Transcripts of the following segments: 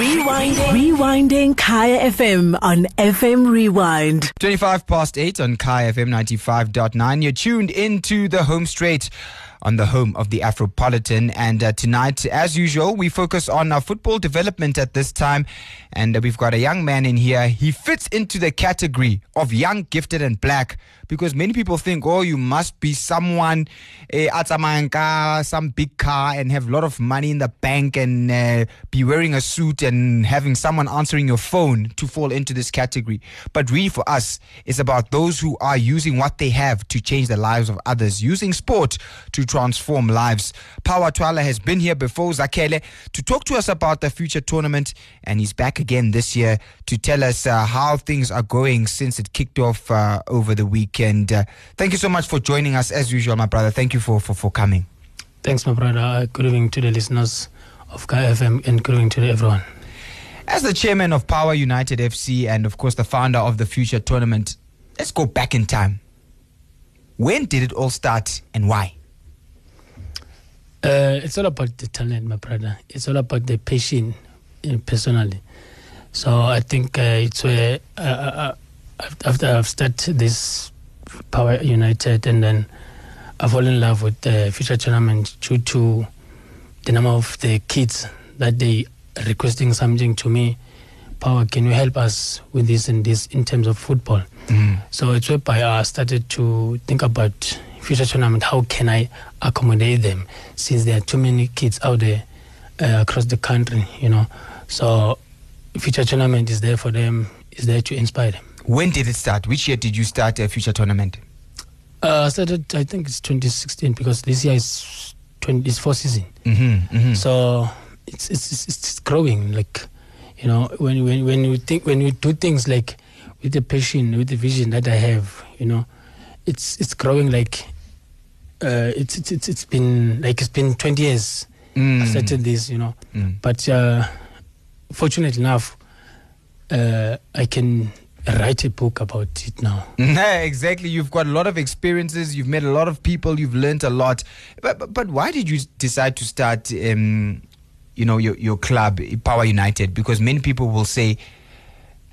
Rewinding. Rewinding Kaya FM on FM Rewind. 25 past 8 on Kaya FM 95.9. You're tuned into the home straight on the home of the Afropolitan. And uh, tonight, as usual, we focus on our football development at this time. And uh, we've got a young man in here. He fits into the category of young, gifted, and black because many people think, oh, you must be someone, atamanka, some big car, and have a lot of money in the bank and uh, be wearing a suit and having someone answering your phone to fall into this category. But really, for us, it's about those who are using what they have to change the lives of others, using sport to transform lives. Power Twala has been here before, Zakele, to talk to us about the future tournament, and he's back again this year to tell us uh, how things are going since it kicked off uh, over the weekend. Uh, thank you so much for joining us, as usual, my brother. Thank you for, for, for coming. Thanks, my brother. Uh, Good evening to the listeners of KFM and good evening to everyone. As the chairman of Power United FC and, of course, the founder of the future tournament, let's go back in time. When did it all start and why? Uh, it's all about the talent, my brother. It's all about the passion, uh, personally. So I think uh, it's where uh, uh, after I've started this Power United, and then I fall in love with the future tournament due to the number of the kids that they requesting something to me. Power, can you help us with this and this in terms of football? So it's whereby I started to think about future tournament. How can I accommodate them since there are too many kids out there uh, across the country, you know? So future tournament is there for them, is there to inspire them. When did it start? Which year did you start a future tournament? Uh, I started, I think it's 2016 because this year is 20, is four season. Mm-hmm, mm-hmm. So it's, it's it's it's growing. Like you know, when when when you think when you do things like with the passion, with the vision that I have, you know, it's it's growing. Like uh, it's it's it's it's been like it's been twenty years. Mm. I started this, you know, Mm. but uh, fortunately enough, uh, I can write a book about it now. Exactly. You've got a lot of experiences. You've met a lot of people. You've learned a lot. But but, but why did you decide to start, um, you know, your your club, Power United? Because many people will say,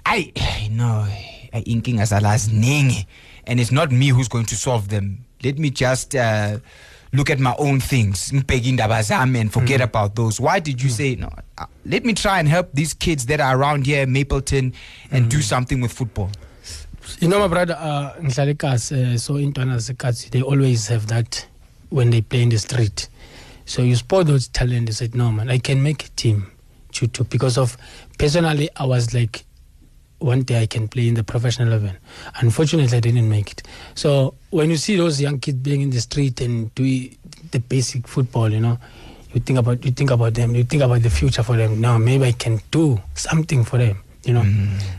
"I, know, I inking as alas and it's not me who's going to solve them. Let me just." Uh, Look at my own things, ngibheke indaba zami and forget about those. Why did you say no? uh, Let me try and help these kids that are around here, in Mapleton, and do something with football. You know, my brother, uh, uh, so intwana zaseKasi, they always have that when they play in the street. So you spot those talent. They said, no, man, I can make a team. To, to, because of, personally, I was like, one day I can play in the professional level. Unfortunately, I didn't make it. So when you see those young kids playing in the street and doing the basic football, you know, you think about you think about them. You think about the future for them. Now maybe I can do something for them. You know.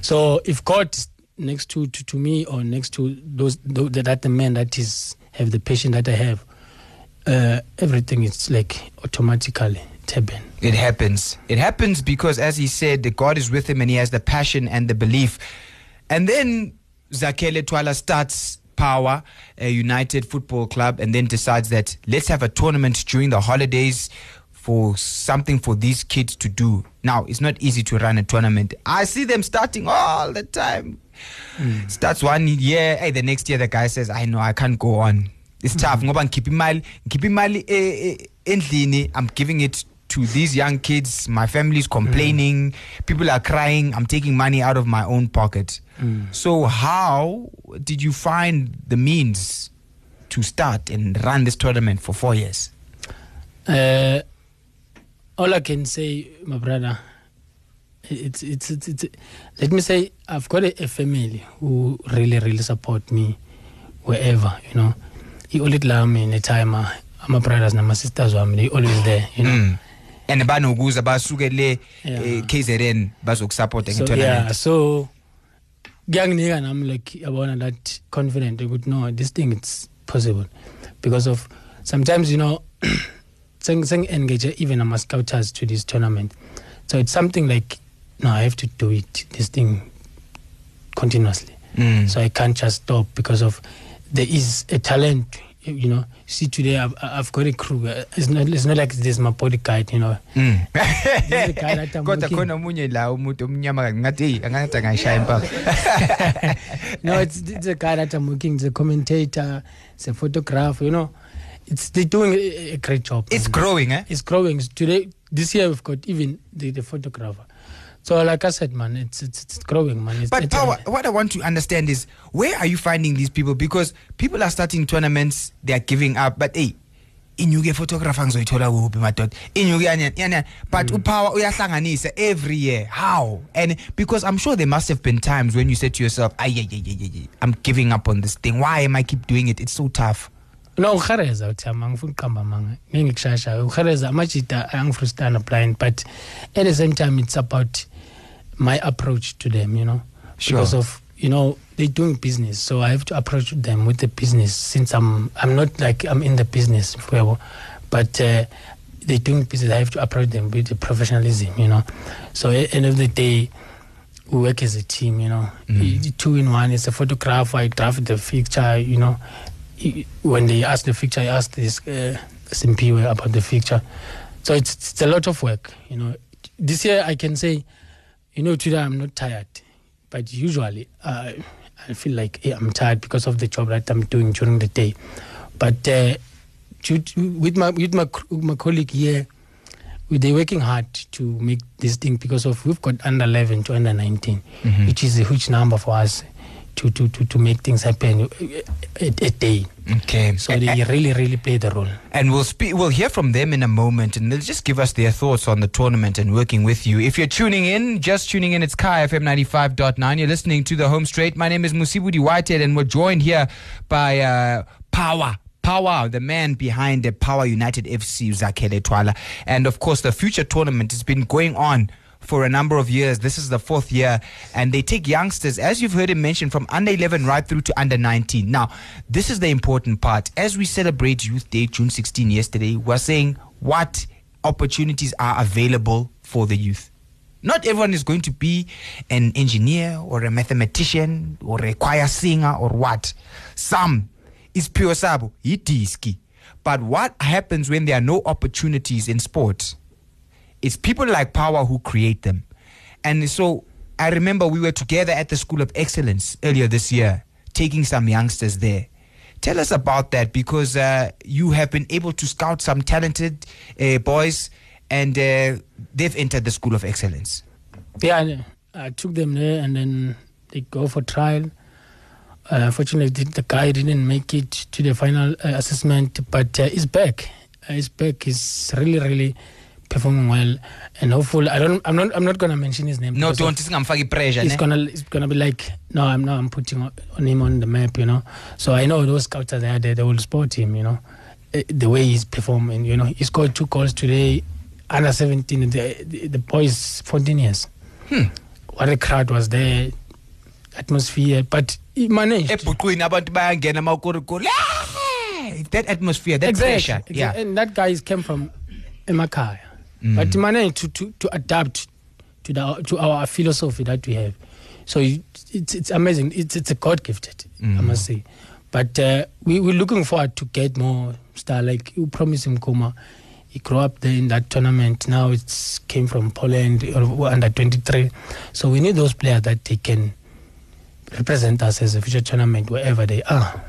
So if God next to, to, to me or next to those, those that the man that is have the passion that I have, uh, everything is like automatically it happen. It happens. It happens because, as he said, the God is with him and he has the passion and the belief. And then Zakele Twala starts Power, a United Football Club, and then decides that let's have a tournament during the holidays for something for these kids to do. Now, it's not easy to run a tournament. I see them starting all the time. Starts one year, hey, the next year the guy says, I know I can't go on. It's tough. Ngoba ngikhipha imali, ngikhipha imali eh, eh, endlini, I'm giving it to these young kids. My family's complaining. People are crying. I'm taking money out of my own pocket. So how did you find the means to start and run this tournament for four years? Uh, all I can say, my brother, it's, it's, it's, it's let me say, I've got a, a family who really, really support me wherever, you know. He always love me in a time, uh, my brothers and my sisters, they always there, you know. And banokuza basuke le Yeah. eh, KZN bazokusupport So, yeah, tournament. so kuyanginika nami like yabona that confident ukuthi no this thing it's possible because of sometimes you know seng engage even ama scouters to this tournament so it's something like no i have to do it this thing continuously Mm. so i can't just stop because of there is a talent you know, see today I've, I've got a crew. It's not it's not like this my bodyguard, you know. Mm. This a guy that I'm kodwa khona omunye la umuntu omnyama ngathi hey angathi angayishaya impama no, it's, it's a guy that I'm working. It's a commentator. It's a photographer. You know, it's they're doing a, a great job. it's growing eh It's growing today. This year we've got even the, the photographer. So like I said, man, it's it's, it's growing, man. It's, But it's power, what I want to understand is where are you finding these people? Because people are starting tournaments, they are giving up. But hey, inyuke photographer ngizoyithola kuphi madoda inyuke yani but mm. upower uyahlanganisa every year. How? And because i'm sure there must have been times when you said to yourself ay, my approach to them you know Sure. because of you know they're doing business so i have to approach them with the business since i'm i'm not like i'm in the business forever but uh, they're doing business i have to approach them with the professionalism you know so at the end of the day we work as a team, you know. Mm. Two in one. It's a photographer. I draft the picture, you know. When they ask the picture, I ask this uh, about the picture. So it's, it's a lot of work, you know. This year, I can say, you know, today I'm not tired, but usually uh, I feel like eh, I'm tired because of the job that I'm doing during the day. But uh, to- with my with my my colleague here, we- they're working hard to make this thing because of we've got under 11 to under 19 Mhm. which is a huge number for us to to to, to make things happen a, a day okay so they really really play the role And we'll speak. We'll hear from them in a moment, and they'll just give us their thoughts on the tournament and working with you. If you're tuning in, just tuning in, it's Kaya FM 95.9. You're listening to the Home Straight. My name is Musibudi Whitehead, and we're joined here by uh, Power. Power, the man behind the Power United FC, Zakele Twala. And of course, the future tournament has been going on for a number of years. This is the fourth year, and they take youngsters, as you've heard him mention, from under 11 right through to under 19. Now, this is the important part. As we celebrate Youth Day, June 16 yesterday, we're saying what opportunities are available for the youth. Not everyone is going to be an engineer or a mathematician or a choir singer or what. Some is pure sabo, itiski. But what happens when there are no opportunities in sports? It's people like Power who create them. And so I remember we were together at the School of Excellence earlier this year, taking some youngsters there. Tell us about that because uh, you have been able to scout some talented uh, boys and uh, they've entered the School of Excellence. yeah i took them there and then they go for trial uh, unfortunately the, the guy didn't make it to the final uh, assessment but uh, he's back uh, he's back he's really really performing well and hopefully i don't i'm not i'm not gonna mention his name No, don't singamfaki pressure. it's gonna it's gonna be like no i'm not i'm putting on him on the map you know? So i know those scouts are there they, they will support him you know? Eh, the way he's performing you know? He scored two goals today under 17 the, the, the boy is 14 years. Hmm. what a crowd was there atmosphere but he managed. Ebhuqwini abantu bayangena amakorikori that atmosphere that exactly, pressure yeah. and that guy is came from emakaya Mm. but he managed to, to, to adapt to the to our philosophy that we have so you- it's it's amazing it's it's a god gifted i Mm. must say but uh, we we're looking forward to get more star like you promised him Koma. he grew up there in that tournament now it's came from Poland or under 23 so we need those players that they can represent us as a future tournament wherever they are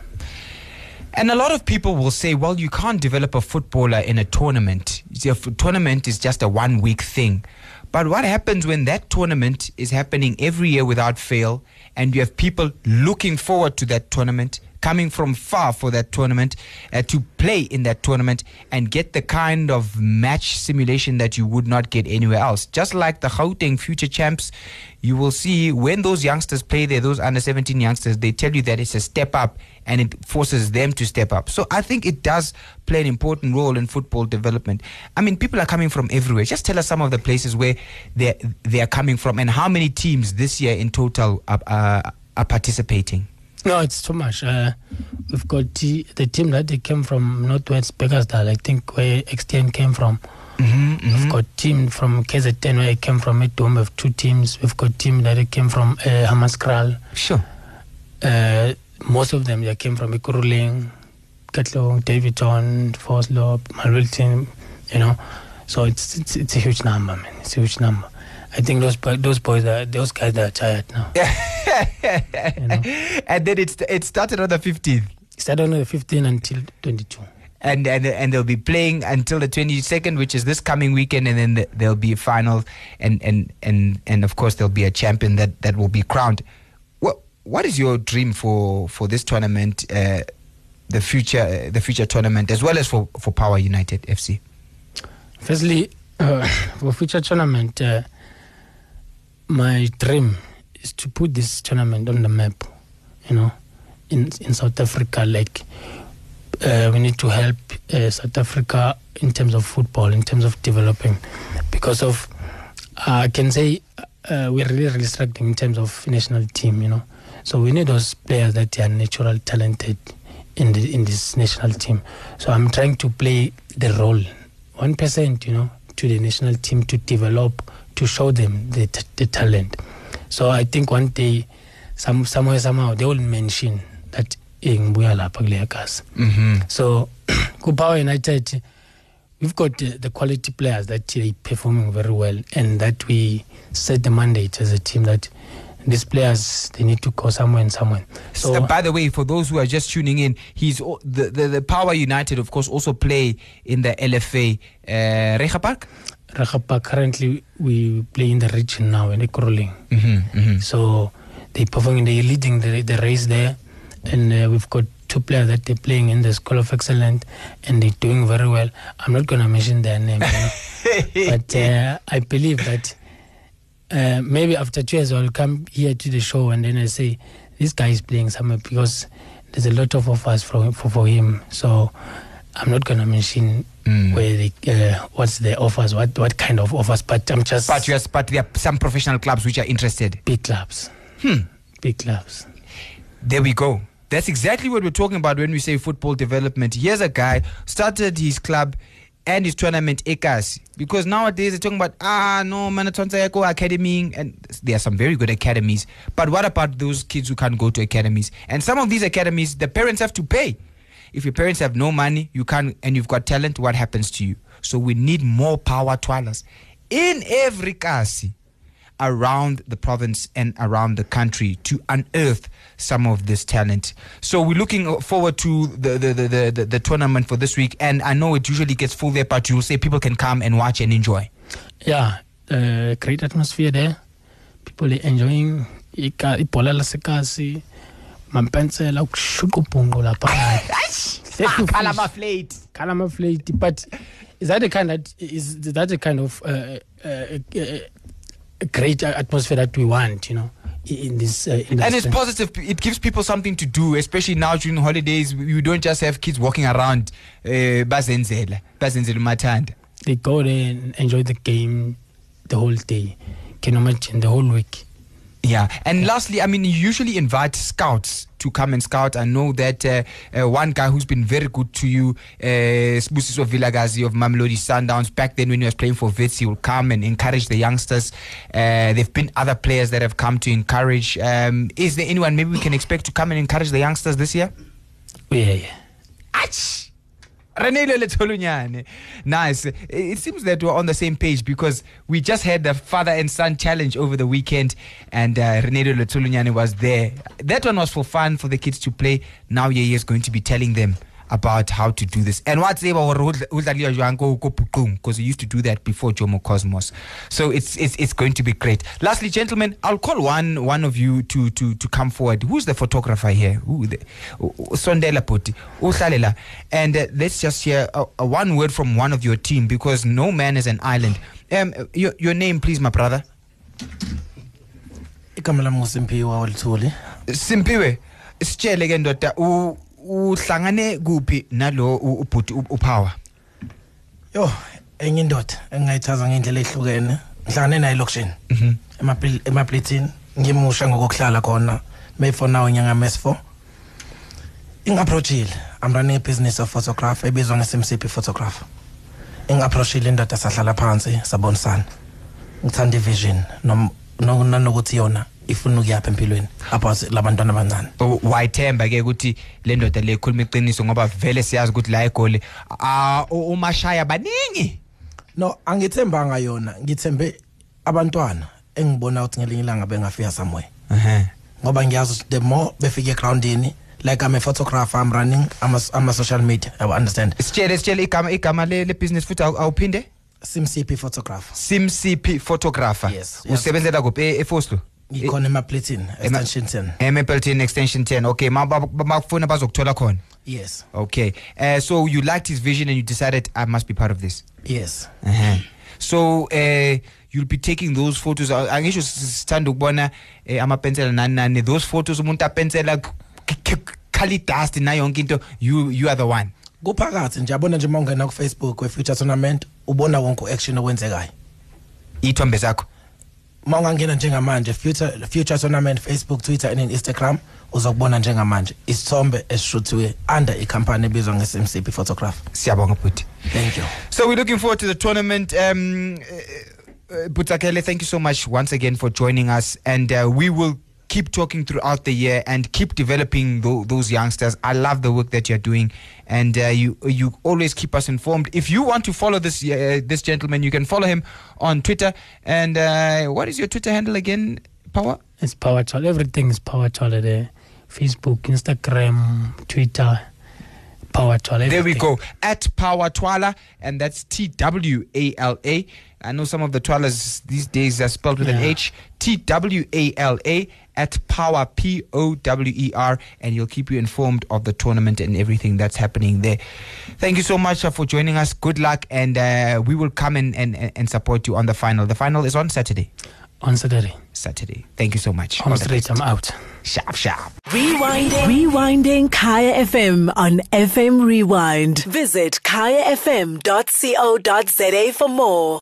And a lot of people will say, well, you can't develop a footballer in a tournament. You see, A f- tournament is just a one week thing. But what happens when that tournament is happening every year without fail, and you have people looking forward to that tournament, coming from far for that tournament, uh, to play in that tournament and get the kind of match simulation that you would not get anywhere else? Just like the Gauteng future champs, you will see when those youngsters play there, those under 17 youngsters, they tell you that it's a step up and it forces them to step up. So I think it does play an important role in football development. I mean, people are coming from everywhere. Just tell us some of the places where they they are coming from and how many teams this year in total are, uh, are participating. No, it's too much. Uh, we've got the, the team that they came from Northwest Bekkersdal, I think where XTN came from. Mm-hmm, We've got team from KZN where it came from. Home, we have two teams. We've got team that it came from uh, Hammanskraal. Sure. Uh, most of them they came from Ekurhuleni. Katlehong, David John, Forslop, Malwilton, you know. So it's, it's it's a huge number, man. It's a huge number. I think those those boys are those guys are tired now. know. and then it's it started on the 15th. Start on the fifteenth until 22. And, and and they'll be playing until the 22nd, which is this coming weekend, and then the, there'll be a final, and, and and and of course there'll be a champion that, that will be crowned. What what is your dream for for this tournament, uh, the future uh, the future tournament, as well as for, for Power United FC? Firstly, uh, for future tournament, uh, my dream is to put this tournament on the map. You know, in in South Africa, like uh, we need to help uh, South Africa in terms of football, in terms of developing, because of uh, I can say uh, we're really really struggling in terms of national team. You know, so we need those players that are natural talented in the in this national team. So I'm trying to play the role, one percent, you know, to the national team to develop, to show them the t- the talent. So I think one day, some somewhere somehow they will mention that ngibuya lapha kuleya. Mm-hmm. So Kupawa United, we've got the, the quality players that they performing very well, and that we set the mandate as a team that these players they need to go somewhere and somewhere. So So, by the way, for those who are just tuning in, he's the, the, the Power United, of course, also play in the LFA uh, Recha Park. Rakapa currently we play in the region now in Ekurhuleni. Mm-hmm, mm-hmm. So they performing, They're leading the, the race there, and uh, we've got two players that they're playing in the School of Excellence, and they're doing very well. I'm not gonna mention their name, you know, but uh, I believe that uh, maybe after two years I'll come here to the show and then I say this guy is playing somewhere because there's a lot of offers for for, for him. So I'm not gonna mention Mm. where they, uh, what's the offers, what what kind of offers, but I'm just But, yes, but there are some professional clubs which are interested. big clubs, Hmm. big clubs. There we go. That's exactly what we're talking about when we say football development. Here's a guy started his club and his tournament Ekasi. Because nowadays they're talking about ah no Manatonsa Eco Academy and there are some very good academies. But what about those kids who can't go to academies? And some of these academies the parents have to pay. If your parents have no money, you can't and you've got talent, what happens to you? So we need more Power Twalas in every kasi around the province and around the country to unearth some of this talent. So we're looking forward to the the, the, the, the, tournament for this week. And I know it usually gets full there, but you'll say people can come and watch and enjoy. Yeah, uh, great atmosphere there. People are enjoying ika- ibhola lasekasi mampensela ukushuqa ubhunqo lapha Flate. kalama flate but is that the kind that is that the kind of uh, uh, uh, great atmosphere that we want you know in this uh, industry And it's positive. It gives people something to do, especially now during holidays. You don't just have kids walking around. Uh, bazenzela, bazenzela umathanda. they go there and enjoy the game the whole day can imagine the whole week Yeah, and lastly, I mean, you usually invite scouts to come and scout. I know that uh, uh, one guy who's been very good to you, uh, Sbusiso Vilakazi of Mamelodi Sundowns, back then when he was playing for Wits, he will come and encourage the youngsters. Uh, there have been other players that have come to encourage. Um, is there anyone maybe we can expect to come and encourage the youngsters this year? yeah yeah Ach! Reneilwe Letsholonyane. Nice. It- seems that we're on the same page because we just had the father and son challenge over the weekend and uh, Reneilwe Letsholonyane was there. That one was for fun for the kids to play. Now Yeye is going to be telling them about how to do this. And what's because he used to do that before Jomo Cosmos. So it's it's it's going to be great. Lastly, gentlemen, I'll call one one of you to to to come forward. Who's the photographer here? Who the Sondela Poti. And uh, let's just hear a, a one word from one of your team because no man is an island. Um, your, your name, please, my brother. igama lami ngusimpiwa walithuli Simpiwe, sitshele ke ndoda u- uhlangane kuphi nalo ubhuti uPower? yo enye indoda engingayithaza ngendlela ehlukene ngihlangane naye elokishini Mhm. emaplitini ngimusha ngokuhlala khona mayfor now inyanga mes4 ingi-approachile i'm running a business of photograph ebizwa nge-smcp photographer ingi-approachile indoda sahlala phansi sabonisana ngithanda ivision nanokuthi yona ifuna ukuyapha empilweni about labantwana abancane. O- wayithemba ke ukuthi le ndoda le ikhuluma iqiniso ngoba vele siyazi ukuthi la egoli ah, u- umashaya baningi. No angithembanga yona ngithembe abantwana engibona ukuthi ngelinye ilanga bengafika somewhere. Ehe. Ngoba ngiyazi ukuthi the more befika egroundini like i'm a photographer i'm running ama, ama social media i understand? Sitshele sitshele igama igama le le business futhi awu- awuphinde? Simcp photographer. SimCP photographer. Yes, yes. usebenzela kuphi e- eFoslo ngikhona emaplatin extension 10 Emapleton extension 10 okay ma ba- ba- bafuna bazokuthola khona? Yes. Okay. Uh, so you liked his vision and you decided I must be part of this? Yes. Uh-huh. so uh, you'll be taking those photos. Angisho sithanda ukubona eh, amapensela nani nani. Those photos umuntu apensela khali dust na yonke into you you are the one. Kuphakathi nje yabona nje uma ungena ku-facebook we-future tournament ubona wonke u-action owenzekayo ithombe zakho uma ungangena njengamanje future, future tournament facebook twitter and instagram uzokubona njengamanje. Isithombe esishuthiwe under ikhampani ebizwa nge-smcp photograph. Siyabonga bhuti. Thank you. So we're looking forward to the tournament. Um, uh, uh, Butakele, thank you so much once again for joining us, and uh, we will keep talking throughout the year and keep developing tho- those youngsters. I love the work that you're doing, and uh, you you always keep us informed. If you want to follow this uh, this gentleman, you can follow him on Twitter. And uh, what is your Twitter handle again? Power. It's Power Twala. Everything is Power Twala. Facebook, Instagram, Twitter, Power Twala. There we go. At Power Twala, and that's T W A L A. I know some of the Twalas these days are spelled with an H. T W A L A at Power P O W E R, and he'll keep you informed of the tournament and everything that's happening there. Thank you so much uh, for joining us. Good luck, and uh, we will come in and, and, and support you on the final. The final is on Saturday. On Saturday. Saturday. Thank you so much. On All the straight. I'm out. Sharp, sharp. Rewinding. Rewinding Kaya FM on FM Rewind. Visit kayafm.co.za for more.